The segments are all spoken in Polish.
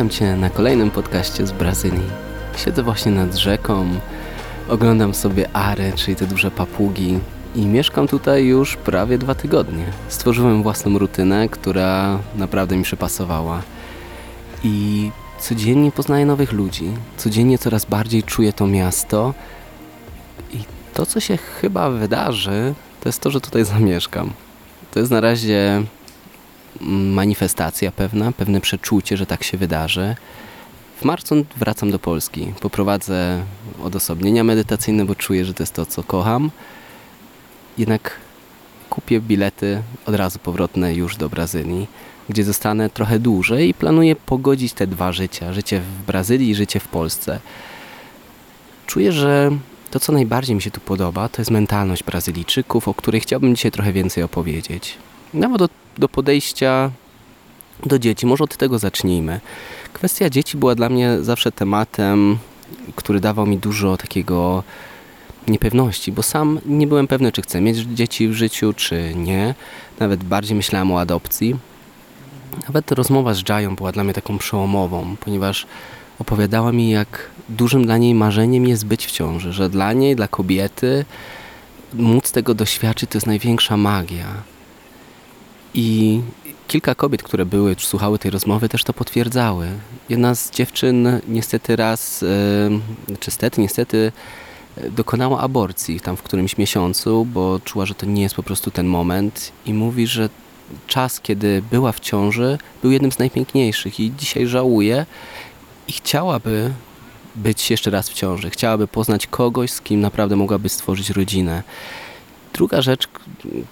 Witam Cię na kolejnym podcaście z Brazylii. Siedzę właśnie nad rzeką, oglądam sobie ary, czyli te duże papugi i mieszkam tutaj już prawie dwa tygodnie. Stworzyłem własną rutynę, która naprawdę mi przypasowała. I codziennie poznaję nowych ludzi, codziennie coraz bardziej czuję to miasto i to, co się chyba wydarzy, to jest to, że tutaj zamieszkam. To jest na razie manifestacja pewna, pewne przeczucie, że tak się wydarzy. W marcu wracam do Polski. Poprowadzę odosobnienia medytacyjne, bo czuję, że to jest to, co kocham. Jednak kupię bilety od razu powrotne już do Brazylii, gdzie zostanę trochę dłużej i planuję pogodzić te dwa życia. Życie w Brazylii i życie w Polsce. Czuję, że to, co najbardziej mi się tu podoba, to jest mentalność Brazylijczyków, o której chciałbym dzisiaj trochę więcej opowiedzieć. Nawet do, do podejścia do dzieci. Może od tego zacznijmy. Kwestia dzieci była dla mnie zawsze tematem, który dawał mi dużo takiego niepewności, bo sam nie byłem pewny, czy chcę mieć dzieci w życiu, czy nie. Nawet bardziej myślałem o adopcji. Nawet rozmowa z Jają była dla mnie taką przełomową, ponieważ opowiadała mi, jak dużym dla niej marzeniem jest być w ciąży, że dla niej, dla kobiety, móc tego doświadczyć to jest największa magia. I kilka kobiet, które były, słuchały tej rozmowy, też to potwierdzały. Jedna z dziewczyn niestety raz, czy stety, niestety dokonała aborcji tam w którymś miesiącu, bo czuła, że to nie jest po prostu ten moment i mówi, że czas, kiedy była w ciąży, był jednym z najpiękniejszych i dzisiaj żałuje i chciałaby być jeszcze raz w ciąży. Chciałaby poznać kogoś, z kim naprawdę mogłaby stworzyć rodzinę. Druga rzecz,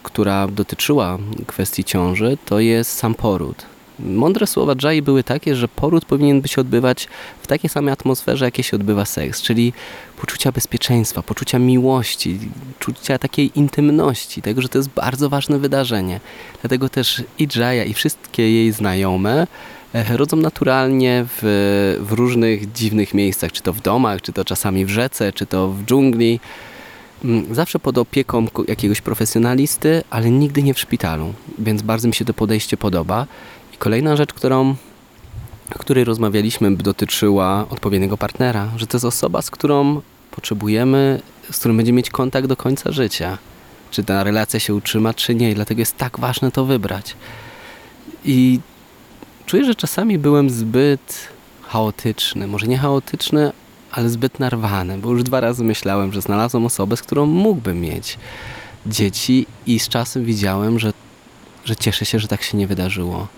która dotyczyła kwestii ciąży, to jest sam poród. Mądre słowa Jai były takie, że poród powinien by się odbywać w takiej samej atmosferze, jakie się odbywa seks, czyli poczucia bezpieczeństwa, poczucia miłości, czucia takiej intymności, tego, że to jest bardzo ważne wydarzenie. Dlatego też i Jaya, i wszystkie jej znajome e, rodzą naturalnie w, w różnych dziwnych miejscach, czy to w domach, czy to czasami w rzece, czy to w dżungli. Mm, zawsze pod opieką jakiegoś profesjonalisty, ale nigdy nie w szpitalu, więc bardzo mi się to podejście podoba. I kolejna rzecz, którą, której rozmawialiśmy, dotyczyła odpowiedniego partnera, że to jest osoba, z którą potrzebujemy, z którym będziemy mieć kontakt do końca życia. Czy ta relacja się utrzyma, czy nie, i dlatego jest tak ważne to wybrać. I czuję, że czasami byłem zbyt chaotyczny, może nie chaotyczny, ale zbyt narwany, bo już dwa razy myślałem, że znalazłem osobę, z którą mógłbym mieć dzieci i z czasem widziałem, że, że cieszę się, że tak się nie wydarzyło.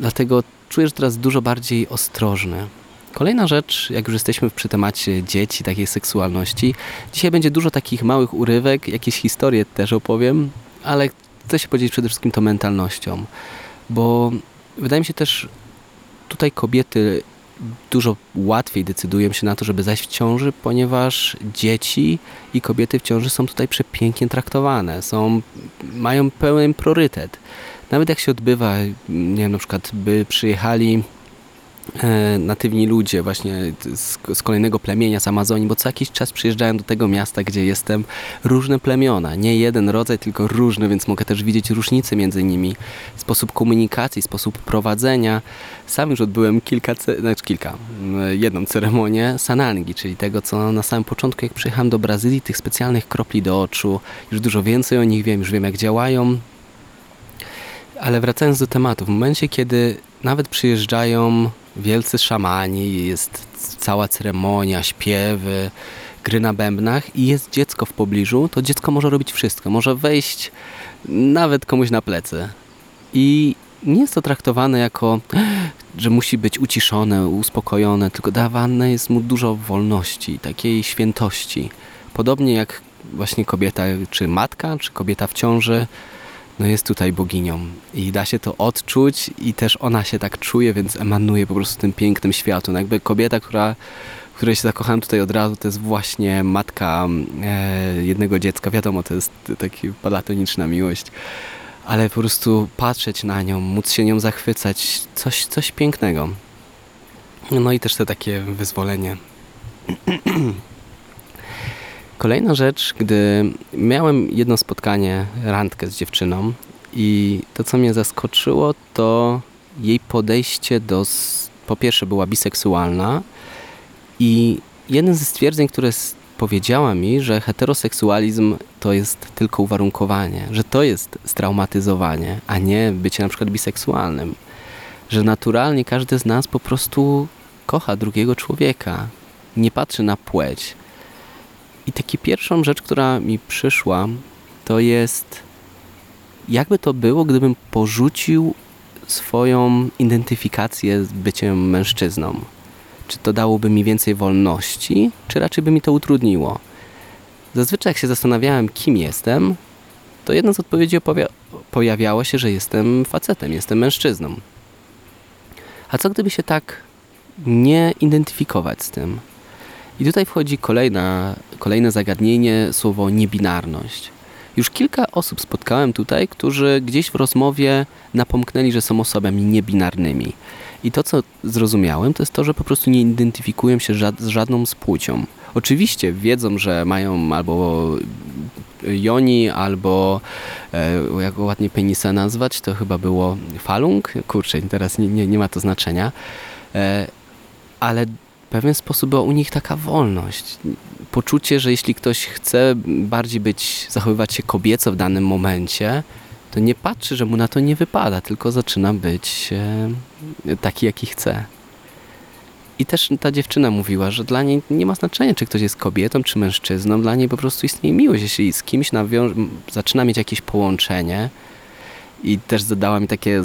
Dlatego czuję, że teraz dużo bardziej ostrożny. Kolejna rzecz, jak już jesteśmy przy temacie dzieci, takiej seksualności, dzisiaj będzie dużo takich małych urywek, jakieś historie też opowiem, ale chcę się podzielić przede wszystkim tą mentalnością, bo wydaje mi się też tutaj kobiety dużo łatwiej decydują się na to, żeby zajść w ciąży, ponieważ dzieci i kobiety w ciąży są tutaj przepięknie traktowane, są, mają pełen priorytet. Nawet jak się odbywa, nie wiem, na przykład by przyjechali natywni ludzie właśnie z, z, kolejnego plemienia z Amazonii, bo co jakiś czas przyjeżdżają do tego miasta, gdzie jestem, różne plemiona. Nie jeden rodzaj, tylko różne, więc mogę też widzieć różnice między nimi. Sposób komunikacji, sposób prowadzenia. Sam już odbyłem kilka, znaczy kilka, jedną ceremonię sanangi, czyli tego, co na samym początku, jak przyjechałem do Brazylii, tych specjalnych kropli do oczu. Już dużo więcej o nich wiem, już wiem jak działają. Ale wracając do tematu, w momencie, kiedy nawet przyjeżdżają wielcy szamani, jest cała ceremonia, śpiewy, gry na bębnach i jest dziecko w pobliżu, to dziecko może robić wszystko. Może wejść nawet komuś na plecy. I nie jest to traktowane jako, że musi być uciszone, uspokojone, tylko dawane jest mu dużo wolności, takiej świętości. Podobnie jak właśnie kobieta, czy matka, czy kobieta w ciąży, no jest tutaj boginią i da się to odczuć i też ona się tak czuje, więc emanuje po prostu tym pięknym światłem. Jakby kobieta, która której się zakochałem tutaj od razu, to jest właśnie matka e, jednego dziecka. Wiadomo, to jest taka platoniczna miłość, ale po prostu patrzeć na nią, móc się nią zachwycać, coś, coś pięknego. No i też to takie wyzwolenie. Kolejna rzecz, gdy miałem jedno spotkanie, randkę z dziewczyną i to, co mnie zaskoczyło, to jej podejście do. Po pierwsze, była biseksualna, i jeden ze stwierdzeń, które powiedziała mi, że heteroseksualizm to jest tylko uwarunkowanie, że to jest straumatyzowanie, a nie bycie na przykład biseksualnym. Że naturalnie każdy z nas po prostu kocha drugiego człowieka, nie patrzy na płeć. I taki pierwszą rzecz, która mi przyszła, to jest jakby to było, gdybym porzucił swoją identyfikację z byciem mężczyzną. Czy to dałoby mi więcej wolności, czy raczej by mi to utrudniło? Zazwyczaj jak się zastanawiałem, kim jestem, to jedna z odpowiedzi pojawiało się, że jestem facetem, jestem mężczyzną. A co gdyby się tak nie identyfikować z tym? I tutaj wchodzi kolejna, kolejne zagadnienie, słowo niebinarność. Już kilka osób spotkałem tutaj, którzy gdzieś w rozmowie napomknęli, że są osobami niebinarnymi. I to, co zrozumiałem, to jest to, że po prostu nie identyfikują się z żadną z płcią. Oczywiście wiedzą, że mają albo Joni, albo e, jak ładnie penisa nazwać, to chyba było falung. Kurczę, teraz nie, nie, nie ma to znaczenia. E, ale pewien sposób była u nich taka wolność. Poczucie, że jeśli ktoś chce bardziej być, zachowywać się kobieco w danym momencie, to nie patrzy, że mu na to nie wypada, tylko zaczyna być e, taki, jaki chce. I też ta dziewczyna mówiła, że dla niej nie ma znaczenia, czy ktoś jest kobietą, czy mężczyzną. Dla niej po prostu istnieje miłość. Jeśli z kimś zaczyna mieć jakieś połączenie, i też zadała mi takie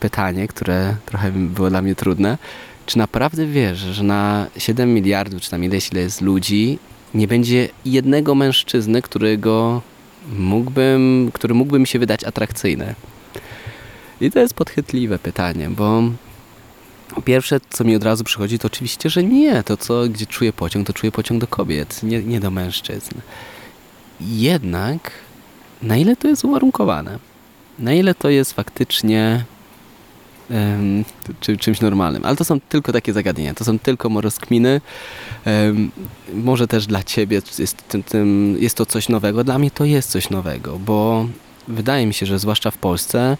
pytanie, które trochę było dla mnie trudne. Czy naprawdę wiesz, że na 7 miliardów, czy tam ileś ile jest ludzi, nie będzie jednego mężczyzny, którego mógłbym, który mógłby mi się wydać atrakcyjny? I to jest podchwytliwe pytanie, bo pierwsze, co mi od razu przychodzi, to oczywiście, że nie. To, co, gdzie czuję pociąg, to czuję pociąg do kobiet, nie, nie do mężczyzn. Jednak, na ile to jest uwarunkowane? Na ile to jest faktycznie um, czy, czymś normalnym. Ale to są tylko takie zagadnienia, to są tylko morozkminy. Um, może też dla ciebie jest, tym, tym, jest to coś nowego, dla mnie to jest coś nowego, bo wydaje mi się, że zwłaszcza w Polsce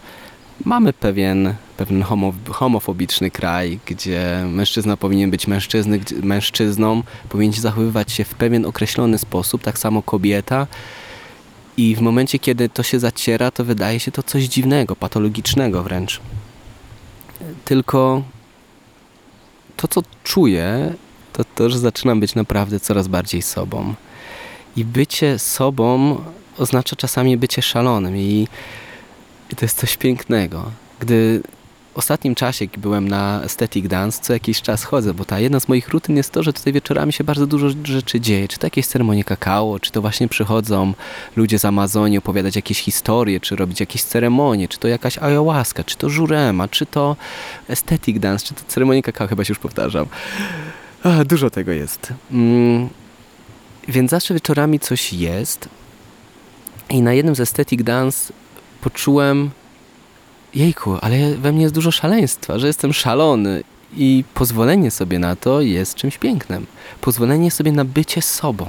mamy pewien, pewien homo, homofobiczny kraj, gdzie mężczyzna powinien być mężczyzny, mężczyzną, powinien zachowywać się w pewien określony sposób, tak samo kobieta. I w momencie, kiedy to się zaciera, to wydaje się to coś dziwnego, patologicznego wręcz. Tylko to, co czuję, to to, że zaczynam być naprawdę coraz bardziej sobą. I bycie sobą oznacza czasami bycie szalonym. I, i to jest coś pięknego. Gdy ostatnim czasie, jak byłem na Aesthetic Dance, co jakiś czas chodzę, bo ta jedna z moich rutyn jest to, że tutaj wieczorami się bardzo dużo rzeczy dzieje. Czy to jakieś ceremonie kakao, czy to właśnie przychodzą ludzie z Amazonii opowiadać jakieś historie, czy robić jakieś ceremonie, czy to jakaś ayahuasca, czy to żurema, czy to Aesthetic Dance, czy to ceremonie kakao, chyba się już powtarzam. Dużo tego jest. Mm, więc zawsze wieczorami coś jest i na jednym z Aesthetic Dance poczułem jejku, ale we mnie jest dużo szaleństwa, że jestem szalony i pozwolenie sobie na to jest czymś pięknym. Pozwolenie sobie na bycie sobą.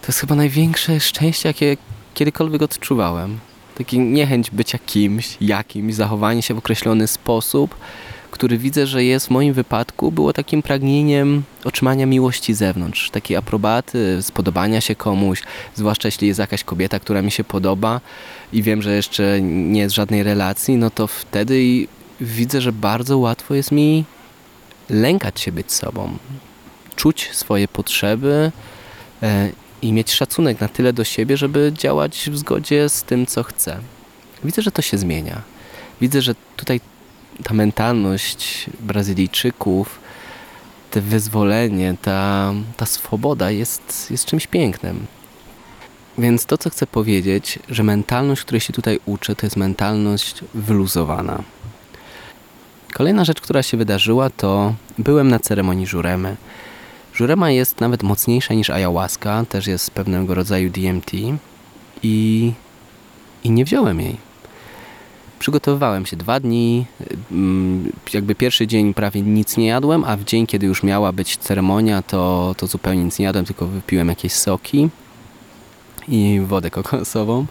To jest chyba największe szczęście, jakie kiedykolwiek odczuwałem. Taki niechęć bycia kimś, jakimś, zachowanie się w określony sposób, który widzę, że jest w moim wypadku, było takim pragnieniem otrzymania miłości z zewnątrz, takiej aprobaty, spodobania się komuś, zwłaszcza jeśli jest jakaś kobieta, która mi się podoba i wiem, że jeszcze nie jest żadnej relacji, no to wtedy widzę, że bardzo łatwo jest mi lękać się być sobą, czuć swoje potrzeby e, i mieć szacunek na tyle do siebie, żeby działać w zgodzie z tym, co chcę. Widzę, że to się zmienia. Widzę, że tutaj ta mentalność Brazylijczyków, to wyzwolenie, ta, ta swoboda jest, jest czymś pięknym. Więc to, co chcę powiedzieć, że mentalność, której się tutaj uczę, to jest mentalność wyluzowana. Kolejna rzecz, która się wydarzyła, to byłem na ceremonii żuremy. Żurema jest nawet mocniejsza niż ayahuasca, też jest pewnego rodzaju DMT i, i nie wziąłem jej Przygotowywałem się dwa dni, mm, jakby pierwszy dzień prawie nic nie jadłem, a w dzień, kiedy już miała być ceremonia, to, to zupełnie nic nie jadłem, tylko wypiłem jakieś soki i wodę kokosową.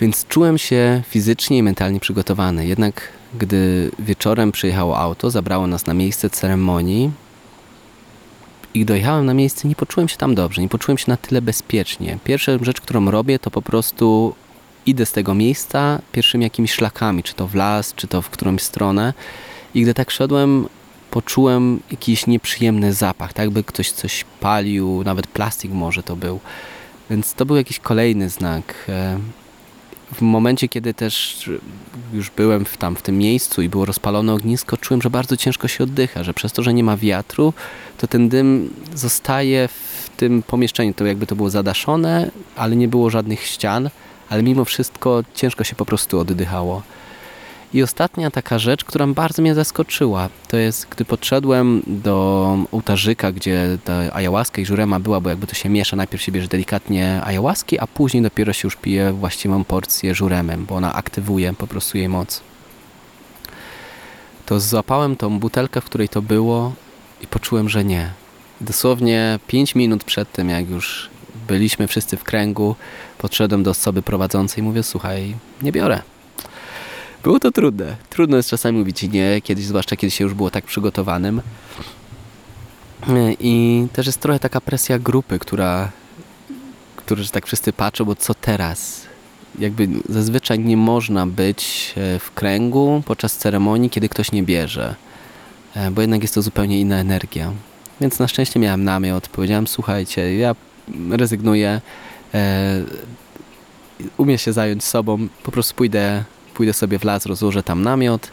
Więc czułem się fizycznie i mentalnie przygotowany. Jednak gdy wieczorem przyjechało auto, zabrało nas na miejsce ceremonii i dojechałem na miejsce, nie poczułem się tam dobrze, nie poczułem się na tyle bezpiecznie. Pierwsza rzecz, którą robię, to po prostu idę z tego miejsca pierwszymi jakimiś szlakami, czy to w las, czy to w którąś stronę. I gdy tak szedłem, poczułem jakiś nieprzyjemny zapach, tak by ktoś coś palił, nawet plastik może to był. Więc to był jakiś kolejny znak. E, w momencie, kiedy też już byłem w, tam w tym miejscu i było rozpalone ognisko, czułem, że bardzo ciężko się oddycha, że przez to, że nie ma wiatru, to ten dym zostaje w tym pomieszczeniu. To jakby to było zadaszone, ale nie było żadnych ścian, ale mimo wszystko ciężko się po prostu oddychało. I ostatnia taka rzecz, która bardzo mnie zaskoczyła, to jest, gdy podszedłem do ołtarzyka, gdzie ta ayahuasca i żurema była, bo jakby to się miesza, najpierw się bierze delikatnie ayahuaski, a później dopiero się już pije właściwą porcję żuremem, bo ona aktywuje po prostu jej moc. To złapałem tą butelkę, w której to było i poczułem, że nie. Dosłownie 5 minut przed tym, jak już byliśmy wszyscy w kręgu, podszedłem do osoby prowadzącej i mówię, słuchaj, nie biorę było to trudne. Trudno jest czasami mówić nie, kiedyś, zwłaszcza kiedy się już było tak przygotowanym. I też jest trochę taka presja grupy, która, że tak wszyscy patrzą, bo co teraz? Jakby zazwyczaj nie można być e, w kręgu podczas ceremonii, kiedy ktoś nie bierze, e, bo jednak jest to zupełnie inna energia. Więc na szczęście miałem namiot, powiedziałem, słuchajcie, ja rezygnuję, e, umiem się zająć sobą, po prostu pójdę pójdę sobie w las, rozłożę tam namiot,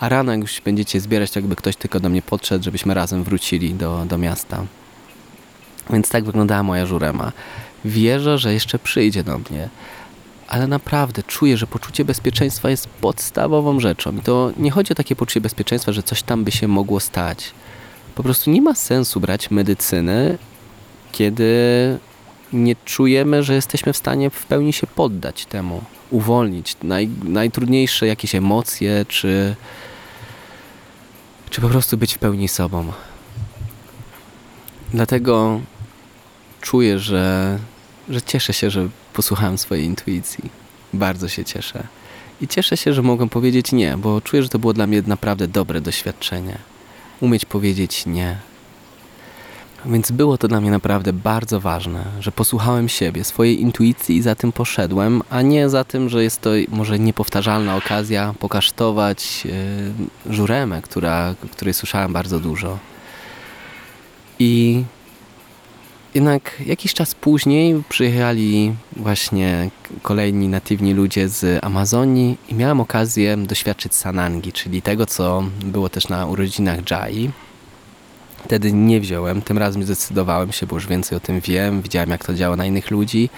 a rano jak już będziecie zbierać, to jakby ktoś tylko do mnie podszedł, żebyśmy razem wrócili do, do miasta. Więc tak wyglądała moja żurema. Wierzę, że jeszcze przyjdzie do mnie, ale naprawdę czuję, że poczucie bezpieczeństwa jest podstawową rzeczą. I to nie chodzi o takie poczucie bezpieczeństwa, że coś tam by się mogło stać. Po prostu nie ma sensu brać medycyny, kiedy nie czujemy, że jesteśmy w stanie w pełni się poddać temu uwolnić naj, najtrudniejsze jakieś emocje, czy, czy po prostu być w pełni sobą. Dlatego czuję, że, że cieszę się, że posłuchałem swojej intuicji. Bardzo się cieszę. I cieszę się, że mogę powiedzieć nie, bo czuję, że to było dla mnie naprawdę dobre doświadczenie. Umieć powiedzieć nie, więc było to dla mnie naprawdę bardzo ważne, że posłuchałem siebie, swojej intuicji i za tym poszedłem, a nie za tym, że jest to może niepowtarzalna okazja pokasztować yy, żuremę, która, której słyszałem bardzo dużo. I jednak jakiś czas później przyjechali właśnie kolejni natywni ludzie z Amazonii i miałem okazję doświadczyć sanangi, czyli tego, co było też na urodzinach Jai, Wtedy nie wziąłem, tym razem zdecydowałem się, bo już więcej o tym wiem, widziałem jak to działa na innych ludzi.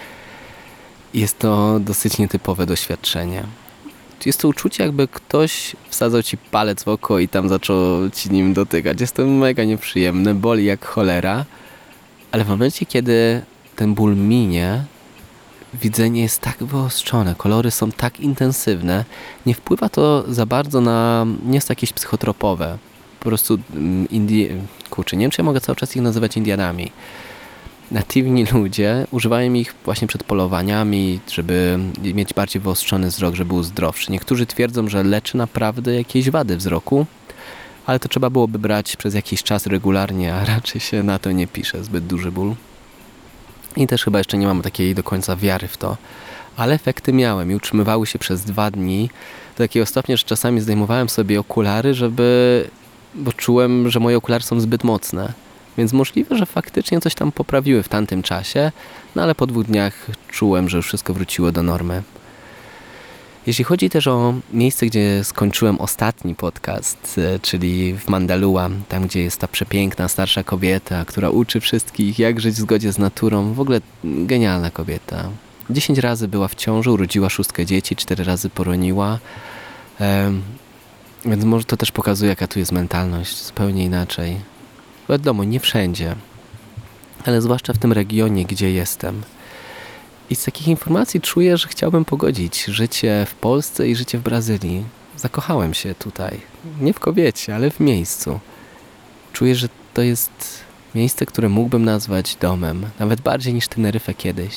Jest to dosyć nietypowe doświadczenie. Jest to uczucie, jakby ktoś wsadzał ci palec w oko i tam zaczął ci nim dotykać. Jest to mega nieprzyjemne, boli jak cholera, ale w momencie, kiedy ten ból minie, widzenie jest tak wyostrzone, kolory są tak intensywne, nie wpływa to za bardzo na. nie jest to jakieś psychotropowe po prostu mm, Indie... Kurczę, nie wiem, czy ja mogę cały czas ich nazywać Indianami. Natywni ludzie używają ich właśnie przed polowaniami, żeby mieć bardziej wyostrzony wzrok, żeby był zdrowszy. Niektórzy twierdzą, że leczy naprawdę jakieś wady wzroku, ale to trzeba byłoby brać przez jakiś czas regularnie, a raczej się na to nie pisze, zbyt duży ból. I też chyba jeszcze nie mam takiej do końca wiary w to. Ale efekty miałem i utrzymywały się przez dwa dni do takiego stopnia, że czasami zdejmowałem sobie okulary, żeby bo czułem, że moje okulary są zbyt mocne. Więc możliwe, że faktycznie coś tam poprawiły w tamtym czasie, no ale po dwóch dniach czułem, że już wszystko wróciło do normy. Jeśli chodzi też o miejsce, gdzie skończyłem ostatni podcast, e, czyli w Mandalua, tam gdzie jest ta przepiękna starsza kobieta, która uczy wszystkich, jak żyć w zgodzie z naturą, w ogóle genialna kobieta. Dziesięć razy była w ciąży, urodziła szóstkę dzieci, cztery razy poroniła. Więc może to też pokazuje, jaka tu jest mentalność, zupełnie inaczej. Wiadomo, nie wszędzie, ale zwłaszcza w tym regionie, gdzie jestem. I z takich informacji czuję, że chciałbym pogodzić życie w Polsce i życie w Brazylii. Zakochałem się tutaj. Nie w kobiecie, ale w miejscu. Czuję, że to jest miejsce, które mógłbym nazwać domem, nawet bardziej niż Teneryfę kiedyś.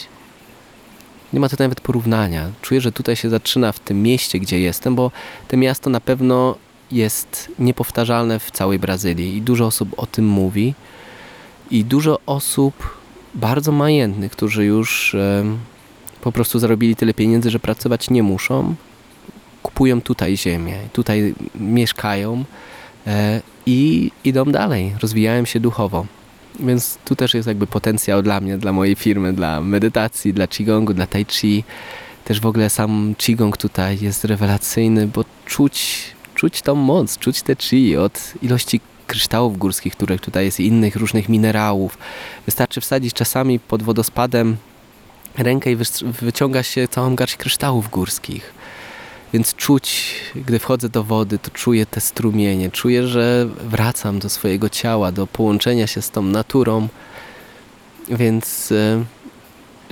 Nie ma tutaj nawet porównania. Czuję, że tutaj się zaczyna w tym mieście, gdzie jestem, bo to miasto na pewno jest niepowtarzalne w całej Brazylii i dużo osób o tym mówi. I dużo osób bardzo majętnych, którzy już e, po prostu zarobili tyle pieniędzy, że pracować nie muszą, kupują tutaj ziemię, tutaj mieszkają e, i idą dalej, rozwijają się duchowo. Więc tu też jest jakby potencjał dla mnie, dla mojej firmy, dla medytacji, dla Qigongu, dla Tai Chi. Też w ogóle sam Qigong tutaj jest rewelacyjny, bo czuć, czuć tą moc, czuć te Chi od ilości kryształów górskich, których tutaj jest, i innych różnych minerałów. Wystarczy wsadzić czasami pod wodospadem rękę i wyciąga się całą garść kryształów górskich. Więc czuć, gdy wchodzę do wody, to czuję te strumienie, czuję, że wracam do swojego ciała, do połączenia się z tą naturą. Więc, e,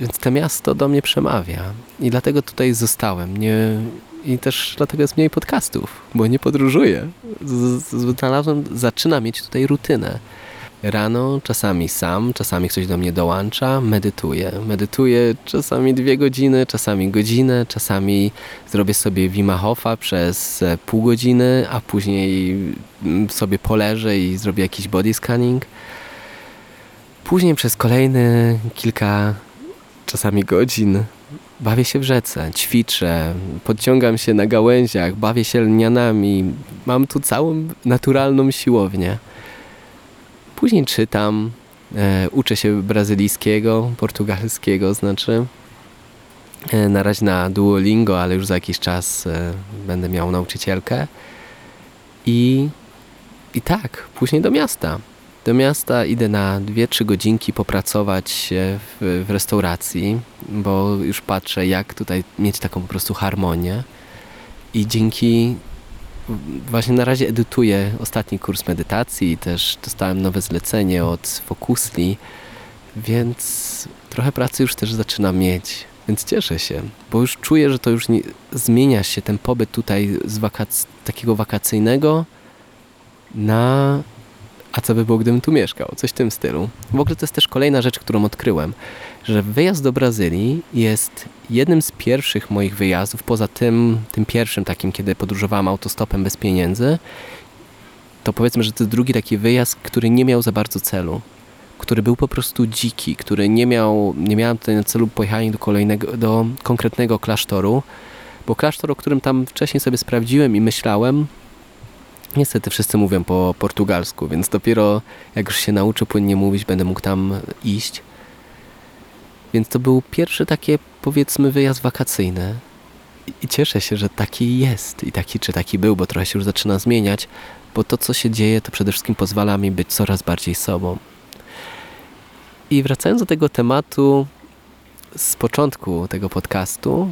więc to miasto do mnie przemawia. I dlatego tutaj zostałem. Nie, I też dlatego jest mniej podcastów, bo nie podróżuję. Znalazłem, zaczyna mieć tutaj rutynę Rano czasami sam, czasami ktoś do mnie dołącza, medytuję. Medytuję czasami dwie godziny, czasami godzinę, czasami zrobię sobie Wima Hofa przez e, pół godziny, a później mm, sobie poleżę i zrobię jakiś body scanning. Później przez kolejne kilka czasami godzin bawię się w rzece, ćwiczę, podciągam się na gałęziach, bawię się lnianami. Mam tu całą naturalną siłownię. Później czytam, e, uczę się brazylijskiego, portugalskiego znaczy. E, na razie na Duolingo, ale już za jakiś czas e, będę miał nauczycielkę. I, I tak, później do miasta. Do miasta idę na 2-3 godzinki popracować w, w restauracji, bo już patrzę, jak tutaj mieć taką po prostu harmonię. I dzięki właśnie na razie edytuję ostatni kurs medytacji też dostałem nowe zlecenie od Focusli, więc trochę pracy już też zaczynam mieć. Więc cieszę się, bo już czuję, że to już nie, zmienia się ten pobyt tutaj z wakac takiego wakacyjnego na a co by było, gdybym tu mieszkał? Coś w tym stylu. W ogóle to jest też kolejna rzecz, którą odkryłem, że wyjazd do Brazylii jest jednym z pierwszych moich wyjazdów, poza tym, tym pierwszym takim, kiedy podróżowałem autostopem bez pieniędzy, to powiedzmy, że to jest drugi taki wyjazd, który nie miał za bardzo celu. Który był po prostu dziki, który nie miał, nie miałem tutaj na celu pojechania do kolejnego, do konkretnego klasztoru, bo klasztor, o którym tam wcześniej sobie sprawdziłem i myślałem, Niestety wszyscy mówią po portugalsku, więc dopiero jak już się nauczę płynnie mówić, będę mógł tam iść. Więc to był pierwszy taki, powiedzmy, wyjazd wakacyjny. I cieszę się, że taki jest i taki czy taki był, bo trochę się już zaczyna zmieniać, bo to, co się dzieje, to przede wszystkim pozwala mi być coraz bardziej sobą. I wracając do tego tematu z początku tego podcastu,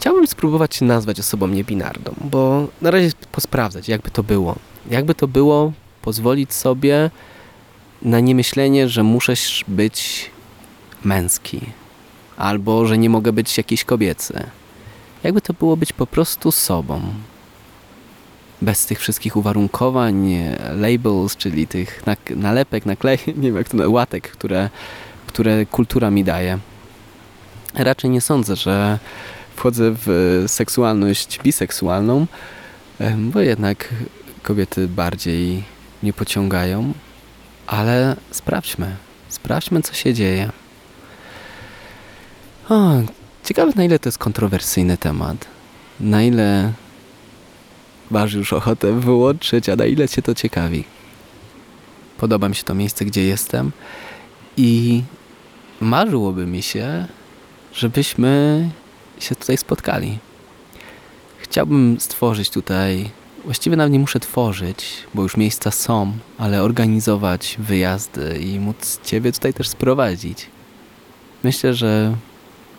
Chciałbym spróbować się nazwać osobą niebinarną, bo na razie posprawdzać, jakby to było. Jakby to było pozwolić sobie na niemyślenie, że muszę być męski, albo że nie mogę być jakiś kobiecy. Jakby to było być po prostu sobą. Bez tych wszystkich uwarunkowań, labels, czyli tych nalepek, naklej, nie wiem jak to, łatek, które, które kultura mi daje. Raczej nie sądzę, że wchodzę w seksualność biseksualną, bo jednak kobiety bardziej nie pociągają, ale sprawdźmy, sprawdźmy co się dzieje. O, ciekawe na ile to jest kontrowersyjny temat, na ile masz już ochotę wyłączyć, a na ile cię to ciekawi. Podoba mi się to miejsce, gdzie jestem i marzyłoby mi się, żebyśmy się tutaj spotkali. Chciałbym stworzyć tutaj, właściwie nawet nie muszę tworzyć, bo już miejsca są, ale organizować wyjazdy i móc Ciebie tutaj też sprowadzić. Myślę, że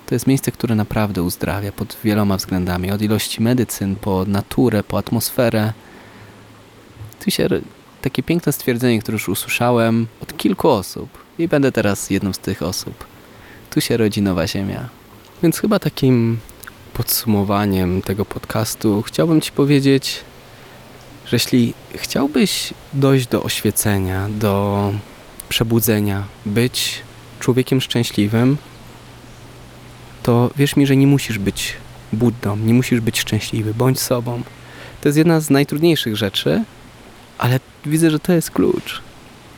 to jest miejsce, które naprawdę uzdrawia pod wieloma względami. Od ilości medycyn, po naturę, po atmosferę. Tu się takie piękne stwierdzenie, które już usłyszałem od kilku osób i będę teraz jedną z tych osób. Tu się rodzi nowa ziemia. Więc chyba takim podsumowaniem tego podcastu chciałbym Ci powiedzieć, że jeśli chciałbyś dojść do oświecenia, do przebudzenia, być człowiekiem szczęśliwym, to wierz mi, że nie musisz być Buddą, nie musisz być szczęśliwy, bądź sobą. To jest jedna z najtrudniejszych rzeczy, ale widzę, że to jest klucz.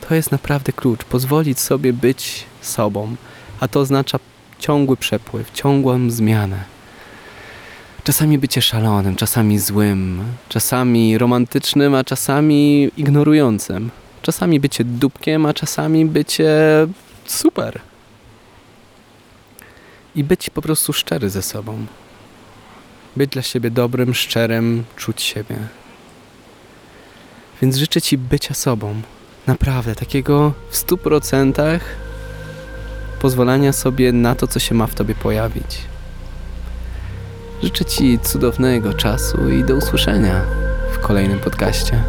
To jest naprawdę klucz. Pozwolić sobie być sobą, a to oznacza ciągły przepływ, ciągłą zmianę. Czasami bycie szalonym, czasami złym, czasami romantycznym, a czasami ignorującym. Czasami bycie dupkiem, a czasami bycie super. I być po prostu szczery ze sobą. Być dla siebie dobrym, szczerym, czuć siebie. Więc życzę Ci bycia sobą. Naprawdę, takiego w stu procentach pozwolenia sobie na to, co się ma w Tobie pojawić. Życzę Ci cudownego czasu i do usłyszenia w kolejnym podcaście.